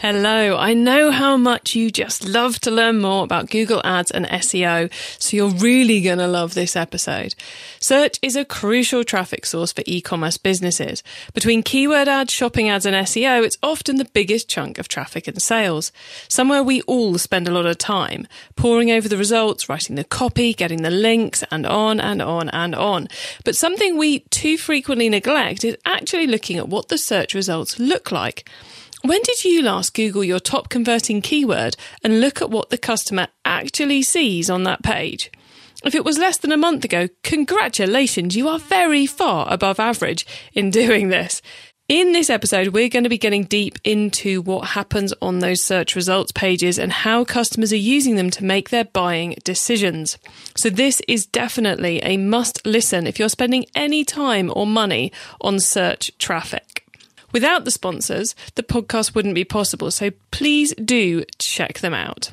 Hello. I know how much you just love to learn more about Google Ads and SEO, so you're really going to love this episode. Search is a crucial traffic source for e-commerce businesses. Between keyword ads, shopping ads, and SEO, it's often the biggest chunk of traffic and sales. Somewhere we all spend a lot of time poring over the results, writing the copy, getting the links, and on and on and on. But something we too frequently neglect is actually looking at what the search results look like. When did you last Google your top converting keyword and look at what the customer actually sees on that page? If it was less than a month ago, congratulations, you are very far above average in doing this. In this episode, we're going to be getting deep into what happens on those search results pages and how customers are using them to make their buying decisions. So, this is definitely a must listen if you're spending any time or money on search traffic. Without the sponsors, the podcast wouldn't be possible, so please do check them out.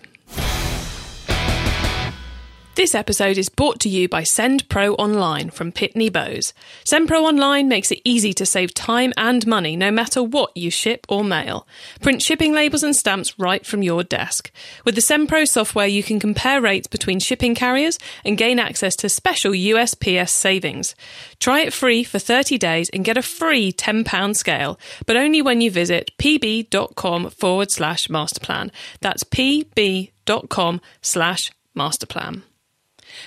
This episode is brought to you by SendPro Online from Pitney Bowes. SendPro Online makes it easy to save time and money no matter what you ship or mail. Print shipping labels and stamps right from your desk. With the SendPro software, you can compare rates between shipping carriers and gain access to special USPS savings. Try it free for 30 days and get a free £10 scale, but only when you visit pb.com forward slash masterplan. That's pb.com slash masterplan.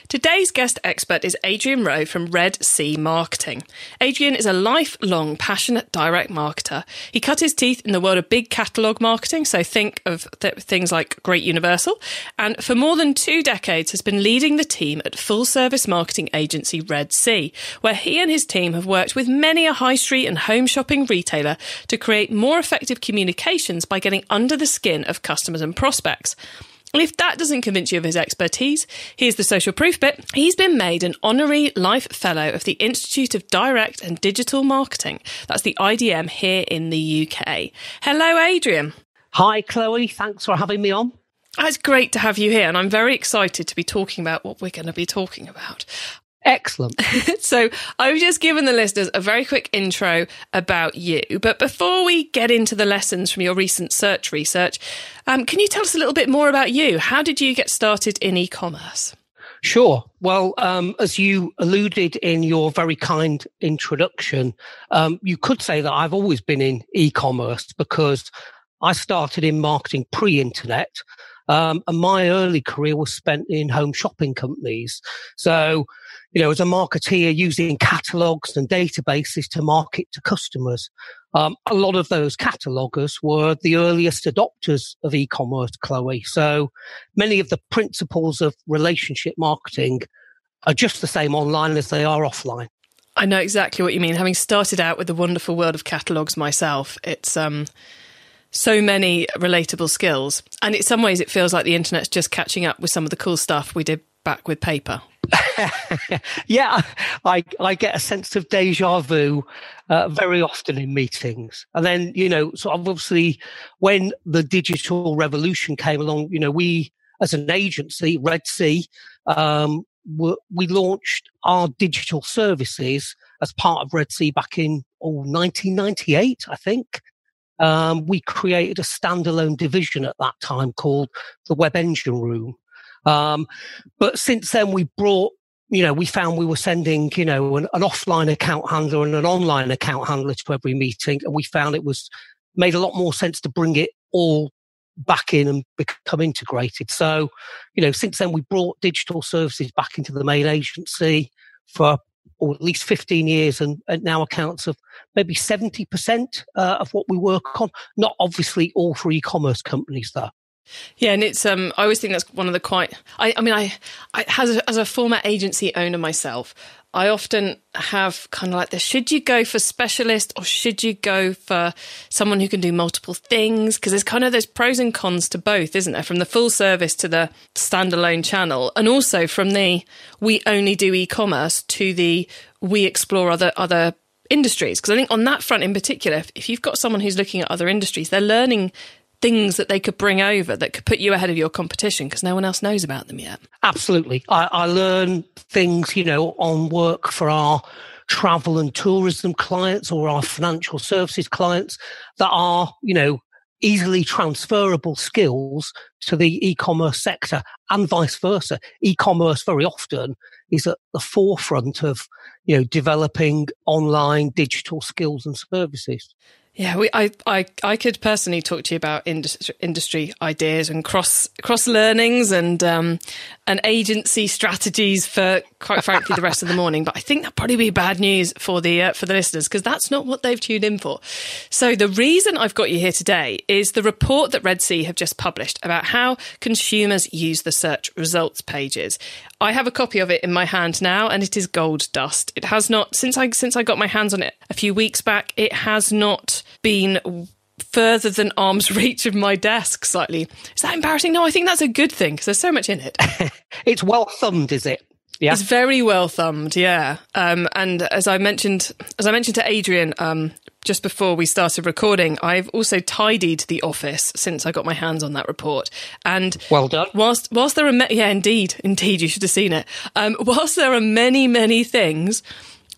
Today's guest expert is Adrian Rowe from Red C Marketing. Adrian is a lifelong passionate direct marketer. He cut his teeth in the world of big catalogue marketing, so think of th- things like Great Universal, and for more than two decades has been leading the team at full service marketing agency Red C, where he and his team have worked with many a high street and home shopping retailer to create more effective communications by getting under the skin of customers and prospects. If that doesn't convince you of his expertise, here's the social proof bit. He's been made an honorary life fellow of the Institute of Direct and Digital Marketing. That's the IDM here in the UK. Hello, Adrian. Hi, Chloe. Thanks for having me on. It's great to have you here, and I'm very excited to be talking about what we're going to be talking about. Excellent. so I've just given the listeners a very quick intro about you. But before we get into the lessons from your recent search research, um, can you tell us a little bit more about you? How did you get started in e commerce? Sure. Well, um, as you alluded in your very kind introduction, um, you could say that I've always been in e commerce because I started in marketing pre internet. Um, and my early career was spent in home shopping companies. So, you know, as a marketeer using catalogs and databases to market to customers. Um, a lot of those catalogers were the earliest adopters of e-commerce, Chloe. So many of the principles of relationship marketing are just the same online as they are offline. I know exactly what you mean. Having started out with the wonderful world of catalogs myself, it's um, so many relatable skills. And in some ways, it feels like the internet's just catching up with some of the cool stuff we did back with paper. yeah, I I get a sense of deja vu uh, very often in meetings, and then you know, so obviously, when the digital revolution came along, you know, we as an agency, Red C, um, we launched our digital services as part of Red C back in oh, 1998, I think um, we created a standalone division at that time called the Web Engine Room. Um, but since then, we brought, you know, we found we were sending, you know, an, an, offline account handler and an online account handler to every meeting. And we found it was made a lot more sense to bring it all back in and become integrated. So, you know, since then, we brought digital services back into the main agency for or at least 15 years and, and now accounts of maybe 70% uh, of what we work on. Not obviously all for e-commerce companies though. Yeah, and it's um I always think that's one of the quite I, I mean I, I as a, as a former agency owner myself, I often have kind of like this should you go for specialist or should you go for someone who can do multiple things? Because there's kind of those pros and cons to both, isn't there? From the full service to the standalone channel, and also from the we only do e commerce to the we explore other other industries because I think on that front in particular, if, if you've got someone who's looking at other industries, they're learning things that they could bring over that could put you ahead of your competition because no one else knows about them yet. Absolutely. I, I learn things, you know, on work for our travel and tourism clients or our financial services clients that are, you know, easily transferable skills to the e-commerce sector and vice versa. E-commerce very often is at the forefront of, you know, developing online digital skills and services. Yeah, we, I, I, I could personally talk to you about industry, industry ideas and cross cross learnings and um, and agency strategies for quite frankly the rest of the morning. But I think that'd probably be bad news for the uh, for the listeners because that's not what they've tuned in for. So the reason I've got you here today is the report that Red C have just published about how consumers use the search results pages. I have a copy of it in my hand now, and it is gold dust. It has not since I since I got my hands on it a few weeks back. It has not been further than arm's reach of my desk slightly. Is that embarrassing? No, I think that's a good thing because there's so much in it. it's well thumbed, is it? Yeah. It's very well thumbed, yeah. Um, and as I mentioned, as I mentioned to Adrian um, just before we started recording, I've also tidied the office since I got my hands on that report. And well done. Whilst whilst there are ma- yeah, indeed, indeed, you should have seen it. Um, whilst there are many many things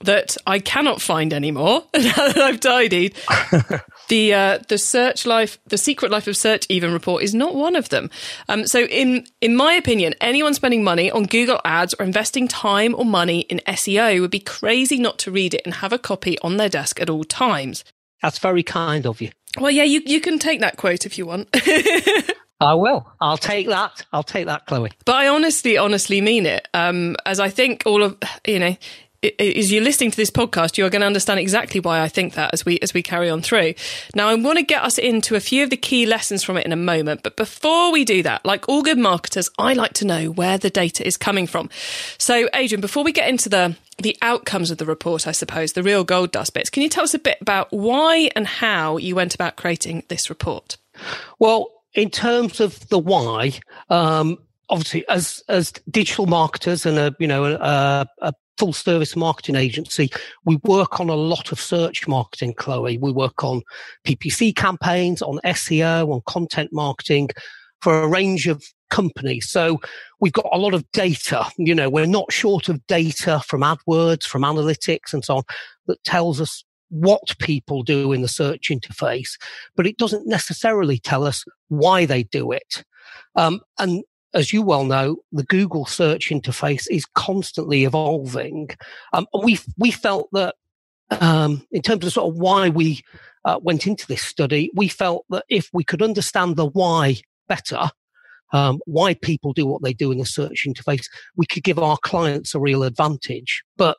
that I cannot find anymore now that I've tidied. the uh, the search life, the secret life of search even report is not one of them. Um, so in in my opinion, anyone spending money on Google Ads or investing time or money in SEO would be crazy not to read it and have a copy on their desk at all times. That's very kind of you. Well, yeah, you you can take that quote if you want. I will. I'll take that. I'll take that, Chloe. But I honestly, honestly mean it. Um, as I think all of you know, as you're listening to this podcast, you are going to understand exactly why I think that as we as we carry on through. Now, I want to get us into a few of the key lessons from it in a moment, but before we do that, like all good marketers, I like to know where the data is coming from. So, Adrian, before we get into the the outcomes of the report, I suppose the real gold dust bits, can you tell us a bit about why and how you went about creating this report? Well, in terms of the why, um, obviously as as digital marketers and a you know a, a, full service marketing agency, we work on a lot of search marketing, Chloe. We work on PPC campaigns, on SEO, on content marketing for a range of companies. So we've got a lot of data. You know, we're not short of data from AdWords, from analytics and so on that tells us what people do in the search interface, but it doesn't necessarily tell us why they do it. Um, and as you well know, the Google search interface is constantly evolving. Um, we we felt that um, in terms of sort of why we uh, went into this study, we felt that if we could understand the why better, um, why people do what they do in the search interface, we could give our clients a real advantage. But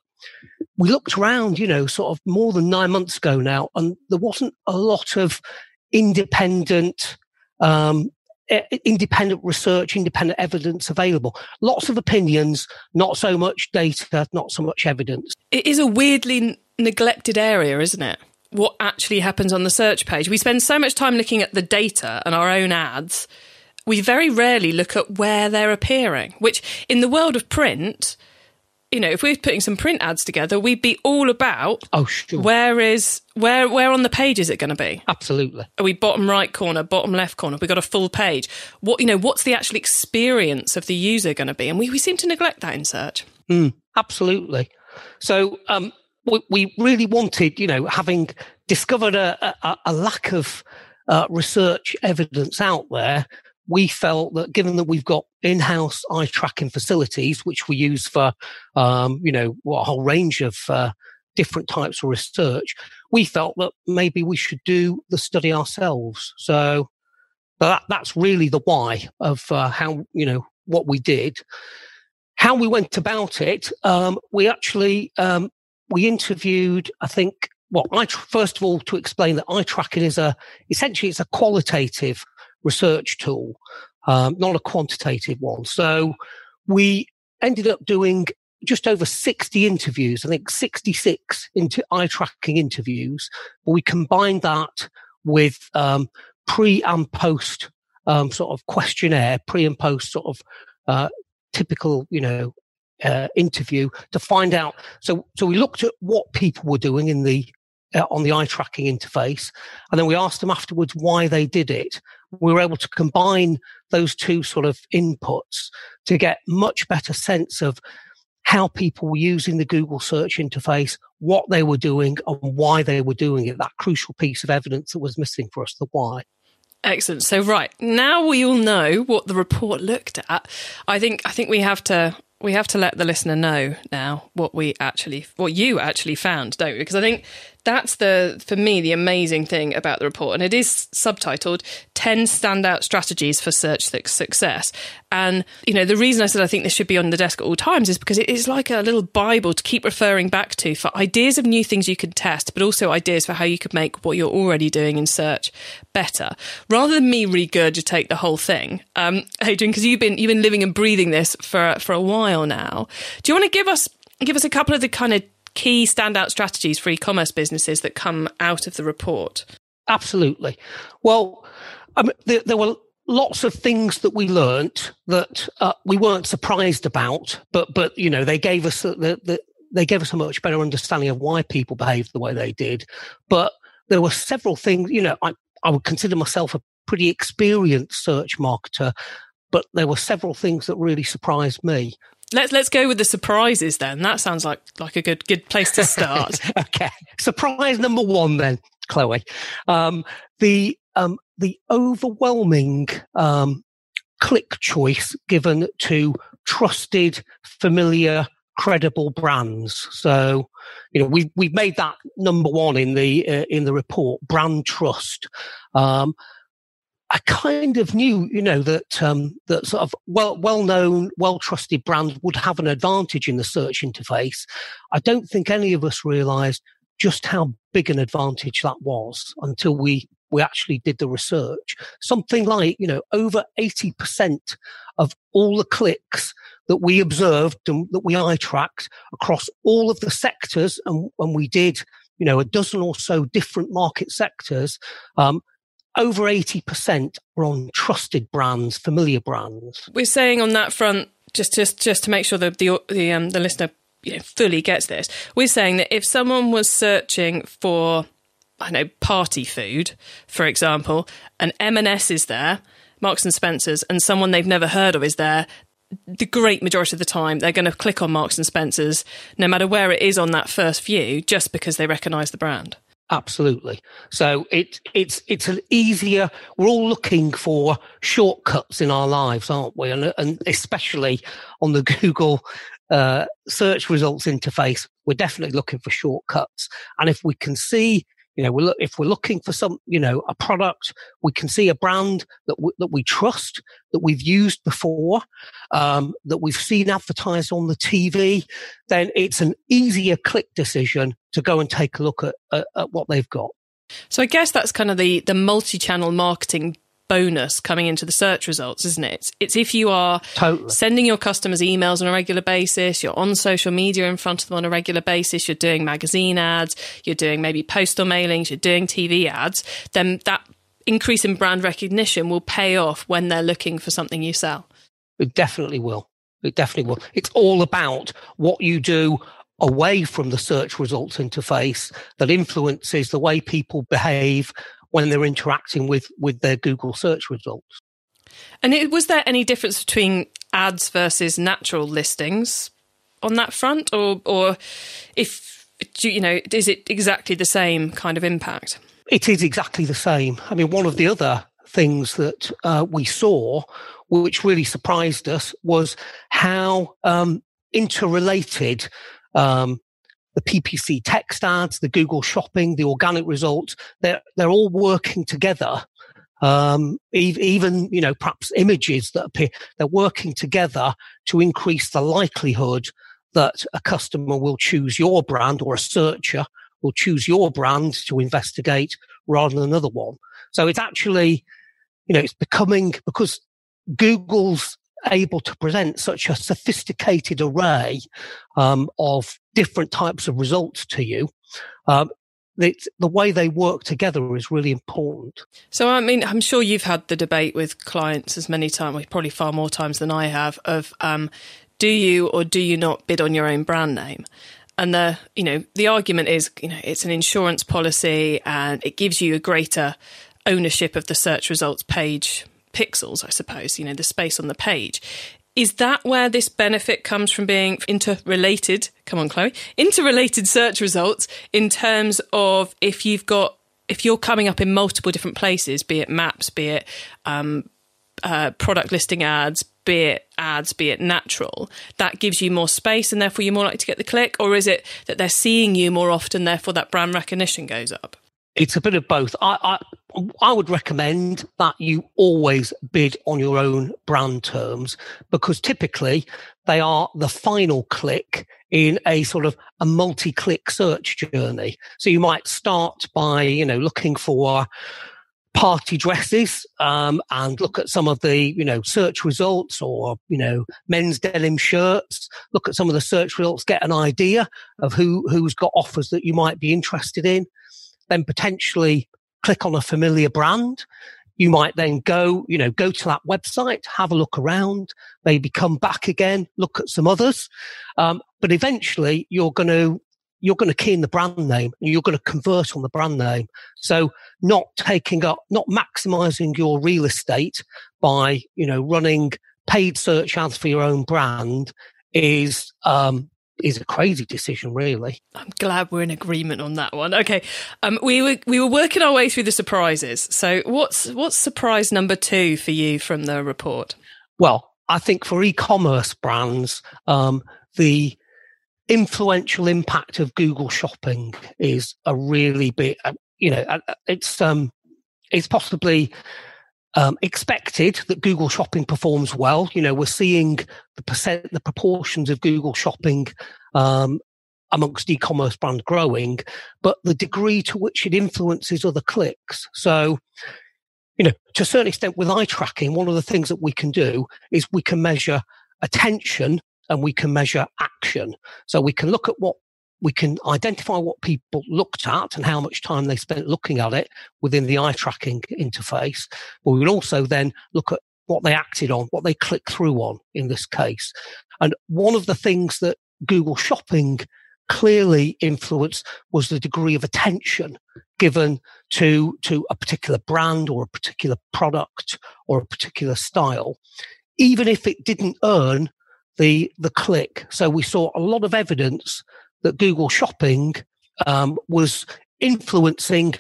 we looked around, you know, sort of more than nine months ago now, and there wasn't a lot of independent um, Eh, independent research, independent evidence available. Lots of opinions, not so much data, not so much evidence. It is a weirdly neglected area, isn't it? What actually happens on the search page. We spend so much time looking at the data and our own ads. We very rarely look at where they're appearing, which in the world of print, you know, if we are putting some print ads together, we'd be all about. Oh, sure. Where is where where on the page is it going to be? Absolutely. Are we bottom right corner, bottom left corner? We got a full page. What you know? What's the actual experience of the user going to be? And we, we seem to neglect that in search. Mm, absolutely. So um, we, we really wanted, you know, having discovered a, a, a lack of uh, research evidence out there, we felt that given that we've got in-house eye tracking facilities, which we use for, um, you know, a whole range of uh, different types of research, we felt that maybe we should do the study ourselves. So that, that's really the why of uh, how, you know, what we did. How we went about it, um, we actually, um, we interviewed, I think, well, I, first of all, to explain that eye tracking is a, essentially it's a qualitative research tool, um, not a quantitative one. So we ended up doing just over 60 interviews, I think 66 into eye tracking interviews. We combined that with um, pre and post um, sort of questionnaire, pre and post sort of uh, typical, you know, uh, interview to find out. So, so we looked at what people were doing in the uh, on the eye tracking interface, and then we asked them afterwards why they did it. We were able to combine those two sort of inputs to get much better sense of how people were using the Google search interface, what they were doing, and why they were doing it. That crucial piece of evidence that was missing for us, the why. Excellent. So right now we all know what the report looked at. I think I think we have to we have to let the listener know now what we actually what you actually found, don't we? Because I think that's the for me the amazing thing about the report. And it is subtitled 10 standout strategies for search success. And you know the reason i said i think this should be on the desk at all times is because it is like a little bible to keep referring back to for ideas of new things you can test but also ideas for how you could make what you're already doing in search better. Rather than me regurgitate the whole thing um adrian because you've been you've been living and breathing this for for a while now do you want to give us give us a couple of the kind of key standout strategies for e-commerce businesses that come out of the report? Absolutely. Well, I mean, there, there were lots of things that we learnt that uh, we weren't surprised about, but but you know they gave us the, the they gave us a much better understanding of why people behaved the way they did. But there were several things. You know, I I would consider myself a pretty experienced search marketer, but there were several things that really surprised me. Let's let's go with the surprises then. That sounds like like a good good place to start. okay, surprise number one then, Chloe. Um, the um, the overwhelming um, click choice given to trusted, familiar, credible brands. So, you know, we we've made that number one in the uh, in the report, brand trust. Um, I kind of knew, you know, that um, that sort of well well known, well trusted brands would have an advantage in the search interface. I don't think any of us realised just how big an advantage that was until we we actually did the research. Something like, you know, over 80% of all the clicks that we observed and that we eye tracked across all of the sectors, and, when we did, you know, a dozen or so different market sectors, um, over 80% are on trusted brands, familiar brands. We're saying on that front, just just just to make sure that the the um, the listener you know, fully gets this, we're saying that if someone was searching for I know party food, for example, and M&S is there, Marks and Spencers, and someone they've never heard of is there, the great majority of the time they're going to click on Marks and Spencers, no matter where it is on that first view, just because they recognise the brand. Absolutely. So it, it's it's an easier. We're all looking for shortcuts in our lives, aren't we? And, and especially on the Google uh, search results interface, we're definitely looking for shortcuts. And if we can see you know, we look, if we're looking for some, you know, a product, we can see a brand that we, that we trust, that we've used before, um, that we've seen advertised on the TV, then it's an easier click decision to go and take a look at, at, at what they've got. So I guess that's kind of the the multi-channel marketing bonus coming into the search results, isn't it? It's, it's if you are totally. sending your customers emails on a regular basis, you're on social media in front of them on a regular basis, you're doing magazine ads, you're doing maybe postal mailings, you're doing TV ads, then that increase in brand recognition will pay off when they're looking for something you sell. It definitely will. It definitely will. It's all about what you do away from the search results interface that influences the way people behave when they're interacting with with their Google search results. And it, was there any difference between ads versus natural listings on that front, or or if you know, is it exactly the same kind of impact? It is exactly the same. I mean, one of the other things that uh, we saw, which really surprised us, was how um, interrelated um, the PPC text ads, the Google shopping, the organic results, they're, they're all working together. Um, even, you know, perhaps images that appear, they're working together to increase the likelihood that a customer will choose your brand or a searcher will choose your brand to investigate rather than another one. So it's actually, you know, it's becoming because Google's able to present such a sophisticated array um, of different types of results to you. Um, the, the way they work together is really important. So, I mean, I'm sure you've had the debate with clients as many times, probably far more times than I have, of um, do you or do you not bid on your own brand name? And the you know the argument is you know it's an insurance policy and it gives you a greater ownership of the search results page pixels, I suppose, you know, the space on the page. Is that where this benefit comes from being interrelated? Come on, Chloe. Interrelated search results in terms of if you've got, if you're coming up in multiple different places, be it maps, be it um, uh, product listing ads, be it ads, be it natural, that gives you more space and therefore you're more likely to get the click? Or is it that they're seeing you more often, therefore that brand recognition goes up? It's a bit of both. I, I, I would recommend that you always bid on your own brand terms because typically they are the final click in a sort of a multi-click search journey. So you might start by, you know, looking for party dresses um, and look at some of the you know search results or you know men's denim shirts look at some of the search results get an idea of who who's got offers that you might be interested in then potentially click on a familiar brand. You might then go, you know, go to that website, have a look around, maybe come back again, look at some others. Um, but eventually you're going to, you're going to key in the brand name and you're going to convert on the brand name. So not taking up, not maximizing your real estate by, you know, running paid search ads for your own brand is, um, is a crazy decision, really. I'm glad we're in agreement on that one. Okay, um, we were we were working our way through the surprises. So, what's what's surprise number two for you from the report? Well, I think for e-commerce brands, um, the influential impact of Google Shopping is a really big. Uh, you know, uh, uh, it's um, it's possibly um, expected that Google Shopping performs well. You know, we're seeing the percent, the proportions of Google Shopping um, amongst e-commerce brand growing, but the degree to which it influences other clicks. So, you know, to a certain extent, with eye tracking, one of the things that we can do is we can measure attention and we can measure action. So we can look at what we can identify what people looked at and how much time they spent looking at it within the eye tracking interface. But we can also then look at what they acted on, what they clicked through on in this case. And one of the things that Google Shopping clearly influenced was the degree of attention given to, to a particular brand or a particular product or a particular style, even if it didn't earn the, the click. So we saw a lot of evidence that Google Shopping um, was influencing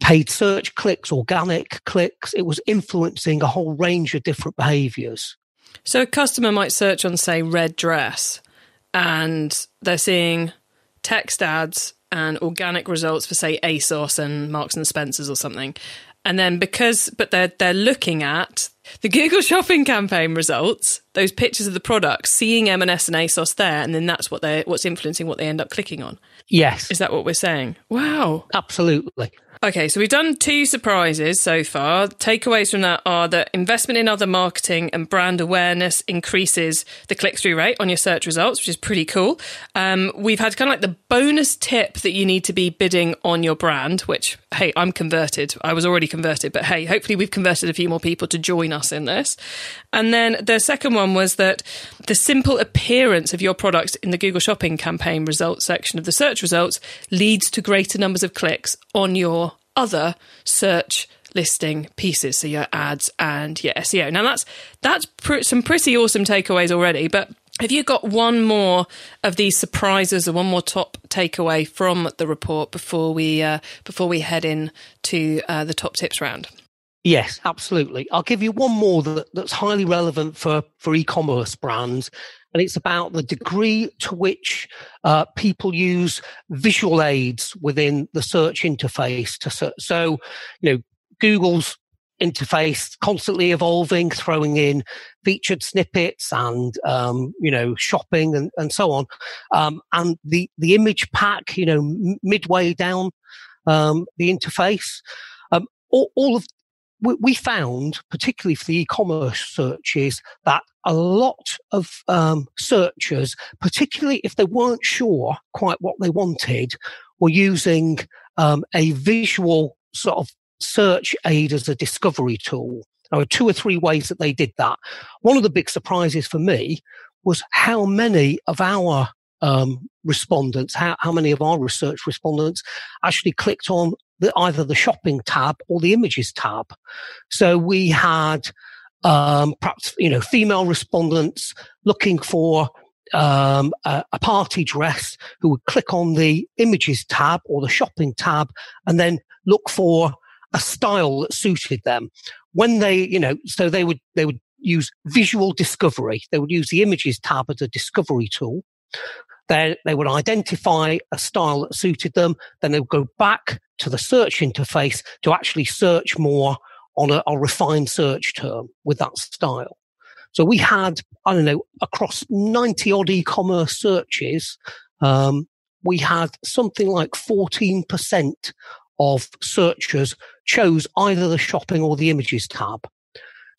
paid search clicks, organic clicks. It was influencing a whole range of different behaviors. So a customer might search on, say, red dress, and they're seeing text ads and organic results for, say, ASOS and Marks and Spencers or something. And then because, but they're they're looking at the Google Shopping campaign results, those pictures of the products, seeing M&S and ASOS there, and then that's what they what's influencing what they end up clicking on. Yes, is that what we're saying? Wow, absolutely. Okay, so we've done two surprises so far. Takeaways from that are that investment in other marketing and brand awareness increases the click through rate on your search results, which is pretty cool. Um, we've had kind of like the bonus tip that you need to be bidding on your brand, which, hey, I'm converted. I was already converted, but hey, hopefully we've converted a few more people to join us in this. And then the second one was that the simple appearance of your products in the Google Shopping campaign results section of the search results leads to greater numbers of clicks on your other search listing pieces, so your ads and your SEO. Now that's that's pr- some pretty awesome takeaways already, but have you got one more of these surprises or one more top takeaway from the report before we uh, before we head in to uh, the top tips round? Yes, absolutely. I'll give you one more that, that's highly relevant for, for e-commerce brands. And it's about the degree to which uh, people use visual aids within the search interface to search. So, you know, Google's interface constantly evolving, throwing in featured snippets and um, you know shopping and, and so on. Um, and the the image pack, you know, m- midway down um, the interface, um, all, all, of we found, particularly for the e-commerce searches, that a lot of um, searchers, particularly if they weren't sure quite what they wanted, were using um, a visual sort of search aid as a discovery tool. There were two or three ways that they did that. One of the big surprises for me was how many of our um, respondents, how, how many of our research respondents actually clicked on the, either the shopping tab or the images tab. So we had um, perhaps you know female respondents looking for um, a, a, party dress who would click on the images tab or the shopping tab and then look for a style that suited them. When they, you know, so they would, they would use visual discovery. They would use the images tab as a discovery tool. Then they would identify a style that suited them. Then they would go back to the search interface to actually search more on a, a refined search term with that style. So we had, I don't know, across 90 odd e-commerce searches, um, we had something like 14% of searchers chose either the shopping or the images tab.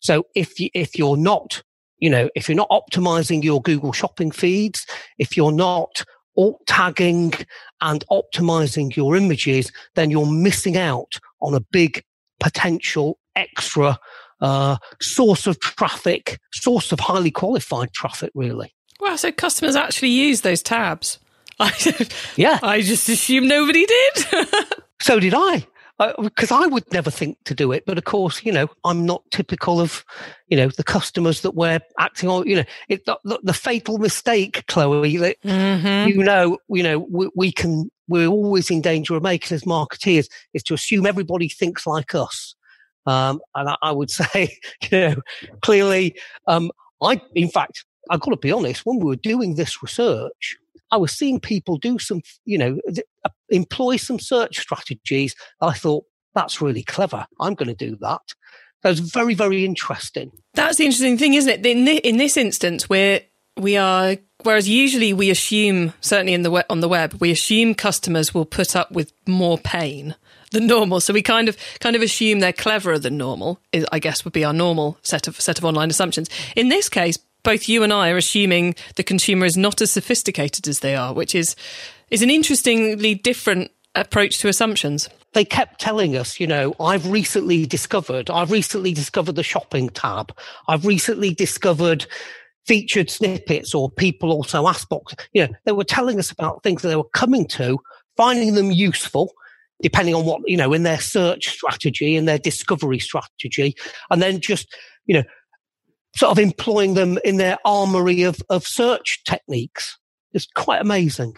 So if you, if you're not, you know, if you're not optimizing your Google shopping feeds, if you're not alt tagging and optimizing your images, then you're missing out on a big potential extra uh, source of traffic, source of highly qualified traffic, really. Wow, so customers actually use those tabs. I, yeah. I just assumed nobody did. so did I because I would never think to do it. But of course, you know, I'm not typical of, you know, the customers that we're acting on. You know, it, the, the, fatal mistake, Chloe, that mm-hmm. you know, you know, we, we, can. We're always in danger of making as marketeers is to assume everybody thinks like us. Um, and I, I, would say, you know, clearly, um, I, in fact, I've got to be honest, when we were doing this research, I was seeing people do some, you know, employ some search strategies. I thought, that's really clever. I'm going to do that. That was very, very interesting. That's the interesting thing, isn't it? In, in this instance, where we are, whereas usually we assume, certainly in the on the web, we assume customers will put up with more pain than normal. So we kind of kind of assume they're cleverer than normal. I guess would be our normal set of set of online assumptions. In this case, both you and I are assuming the consumer is not as sophisticated as they are, which is is an interestingly different approach to assumptions. They kept telling us, you know, I've recently discovered, I've recently discovered the shopping tab. I've recently discovered featured snippets or people also ask box. You know, they were telling us about things that they were coming to, finding them useful, depending on what, you know, in their search strategy and their discovery strategy. And then just, you know, sort of employing them in their armory of, of search techniques. It's quite amazing.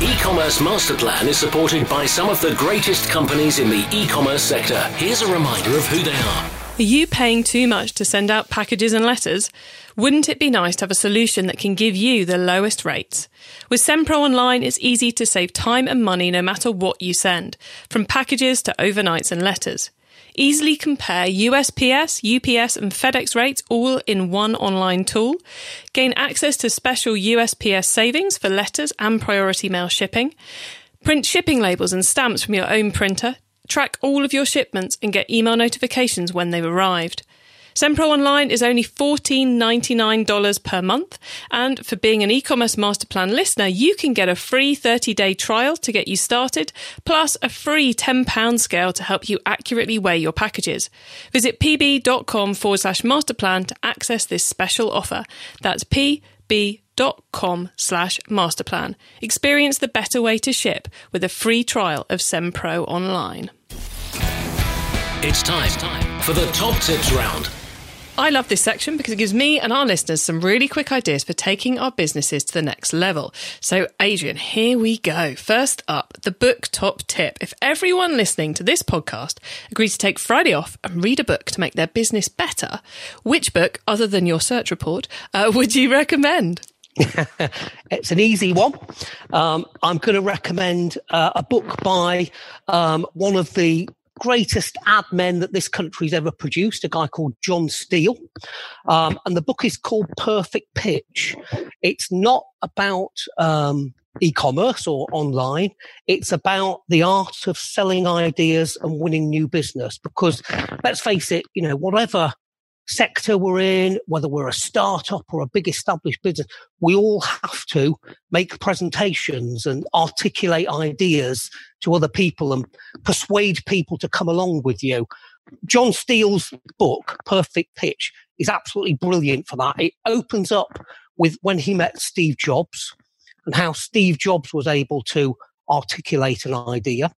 E-commerce master plan is supported by some of the greatest companies in the e-commerce sector. Here's a reminder of who they are. Are you paying too much to send out packages and letters? Wouldn't it be nice to have a solution that can give you the lowest rates? With SendPro Online, it's easy to save time and money no matter what you send, from packages to overnights and letters. Easily compare USPS, UPS, and FedEx rates all in one online tool. Gain access to special USPS savings for letters and priority mail shipping. Print shipping labels and stamps from your own printer. Track all of your shipments and get email notifications when they've arrived. SendPro Online is only $14.99 per month. And for being an e-commerce master plan listener, you can get a free 30 day trial to get you started, plus a free £10 scale to help you accurately weigh your packages. Visit pb.com forward slash masterplan to access this special offer. That's pb.com slash masterplan. Experience the better way to ship with a free trial of SendPro Online. It's time for the top tips round. I love this section because it gives me and our listeners some really quick ideas for taking our businesses to the next level. So, Adrian, here we go. First up, the book top tip. If everyone listening to this podcast agrees to take Friday off and read a book to make their business better, which book, other than your search report, uh, would you recommend? it's an easy one. Um, I'm going to recommend uh, a book by um, one of the greatest ad men that this country's ever produced, a guy called Jon Steel. Um, and the book is called Perfect Pitch. It's not about um, e-commerce or online. It's about the art of selling ideas and winning new business. Because let's face it, you know, whatever sector we're in, whether we're a startup or a big established business, we all have to make presentations and articulate ideas to other people and persuade people to come along with you. Jon Steel's book, Perfect Pitch, is absolutely brilliant for that. It opens up with when he met Steve Jobs and how Steve Jobs was able to articulate an idea.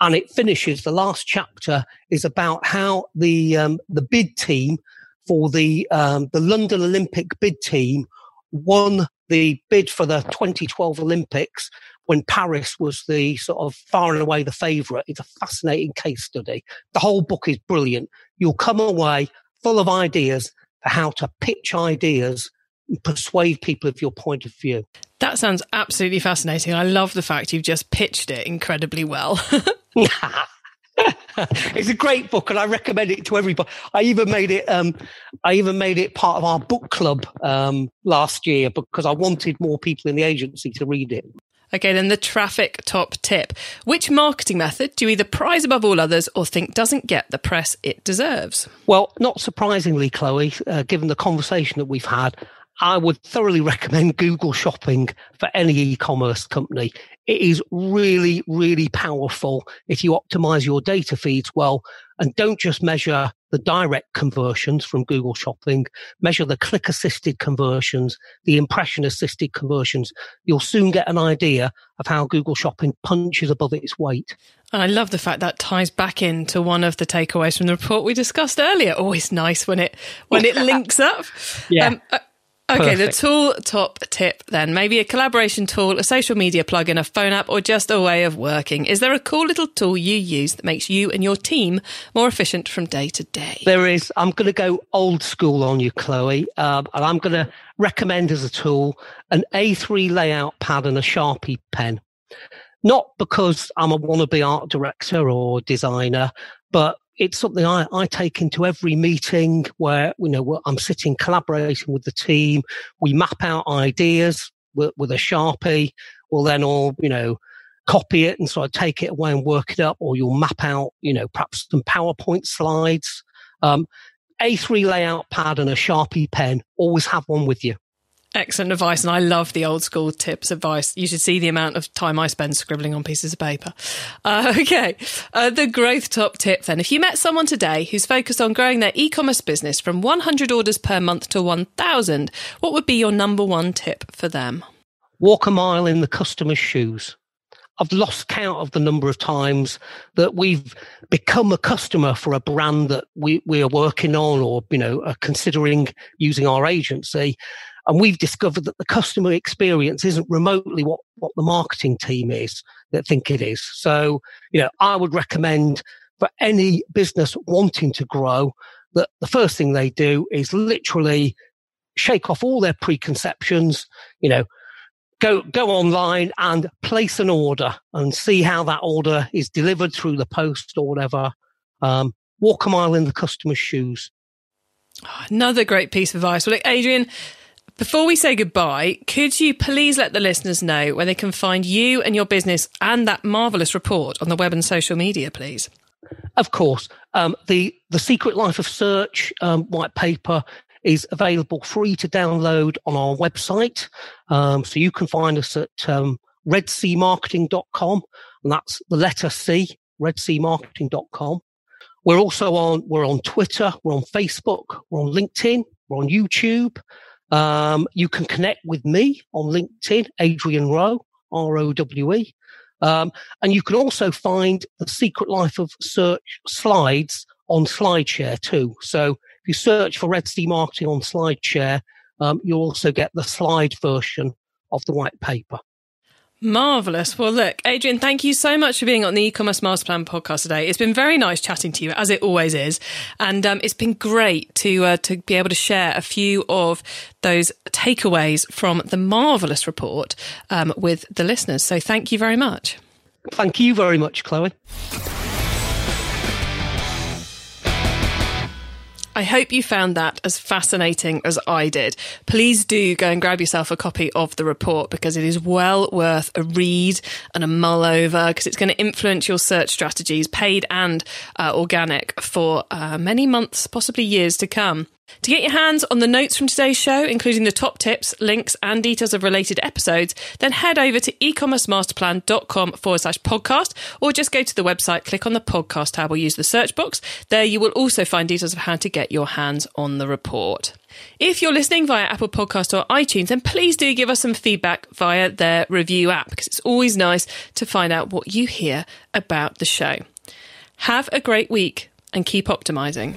And it finishes, the last chapter is about how the, um, the bid team for the, um, the London Olympic bid team won the bid for the 2012 Olympics when Paris was the sort of far and away the favourite. It's a fascinating case study. The whole book is brilliant. You'll come away full of ideas for how to pitch ideas and persuade people of your point of view. That sounds absolutely fascinating. I love the fact you've just pitched it incredibly well. it's a great book, and I recommend it to everybody. I even made it. Um, I even made it part of our book club um, last year because I wanted more people in the agency to read it. Okay, then the traffic top tip. Which marketing method do you either prize above all others or think doesn't get the press it deserves? Well, not surprisingly, Chloe, uh, given the conversation that we've had, I would thoroughly recommend Google Shopping for any e-commerce company. It is really, really powerful if you optimize your data feeds well and don't just measure the direct conversions from Google Shopping, measure the click assisted conversions, the impression assisted conversions. You'll soon get an idea of how Google Shopping punches above its weight. And I love the fact that ties back into one of the takeaways from the report we discussed earlier. Always nice when it when it links up. Yeah. Um, uh, Okay, Perfect. the tool top tip then. Maybe a collaboration tool, a social media plugin, a phone app, or just a way of working. Is there a cool little tool you use that makes you and your team more efficient from day to day? There is. I'm going to go old school on you, Chloe. Um, and I'm going to recommend as a tool an A3 layout pad and a Sharpie pen. Not because I'm a wannabe art director or designer, but it's something I, I take into every meeting where, you know, I'm sitting collaborating with the team. We map out ideas with, with a Sharpie. We'll then all, you know, copy it and sort of take it away and work it up, or you'll map out, you know, perhaps some PowerPoint slides. Um, A3 layout pad and a Sharpie pen, always have one with you. Excellent advice. And I love the old school tips advice. You should see the amount of time I spend scribbling on pieces of paper. Uh, okay. Uh, the growth top tip then. If you met someone today who's focused on growing their e-commerce business from 100 orders per month to 1000, what would be your number one tip for them? Walk a mile in the customer's shoes. I've lost count of the number of times that we've become a customer for a brand that we, we are working on or, you know, are considering using our agency. And we've discovered that the customer experience isn't remotely what, what the marketing team is that think it is. So, you know, I would recommend for any business wanting to grow that the first thing they do is literally shake off all their preconceptions, you know, go, go online and place an order and see how that order is delivered through the post or whatever. Um, walk a mile in the customer's shoes. Another great piece of advice. Well, Adrian, before we say goodbye, could you please let the listeners know where they can find you and your business and that marvellous report on the web and social media, please? Of course. Um, the, the Secret Life of Search um, white paper is available free to download on our website. Um, so you can find us at um, redcmarketing.com, and that's the letter C, redcmarketing.com. We're also on, we're on Twitter, we're on Facebook, we're on LinkedIn, we're on YouTube. Um, you can connect with me on LinkedIn, Adrian Rowe, R O W E. Um, and you can also find the Secret Life of Search slides on SlideShare too. So if you search for Red C Marketing on SlideShare, um, you'll also get the slide version of the white paper. Marvelous. Well, look, Adrian, thank you so much for being on the e-commerce master plan podcast today. It's been very nice chatting to you, as it always is, and um, it's been great to uh, to be able to share a few of those takeaways from the marvelous report um, with the listeners. So, thank you very much. Thank you very much, Chloe. I hope you found that as fascinating as I did. Please do go and grab yourself a copy of the report because it is well worth a read and a mull over because it's going to influence your search strategies, paid and uh, organic, for uh, many months, possibly years to come. To get your hands on the notes from today's show, including the top tips, links, and details of related episodes, then head over to ecommercemasterplan.com forward slash podcast, or just go to the website, click on the podcast tab, or use the search box. There you will also find details of how to get your hands on the report. If you're listening via Apple Podcast or iTunes, then please do give us some feedback via their review app because it's always nice to find out what you hear about the show. Have a great week and keep optimizing.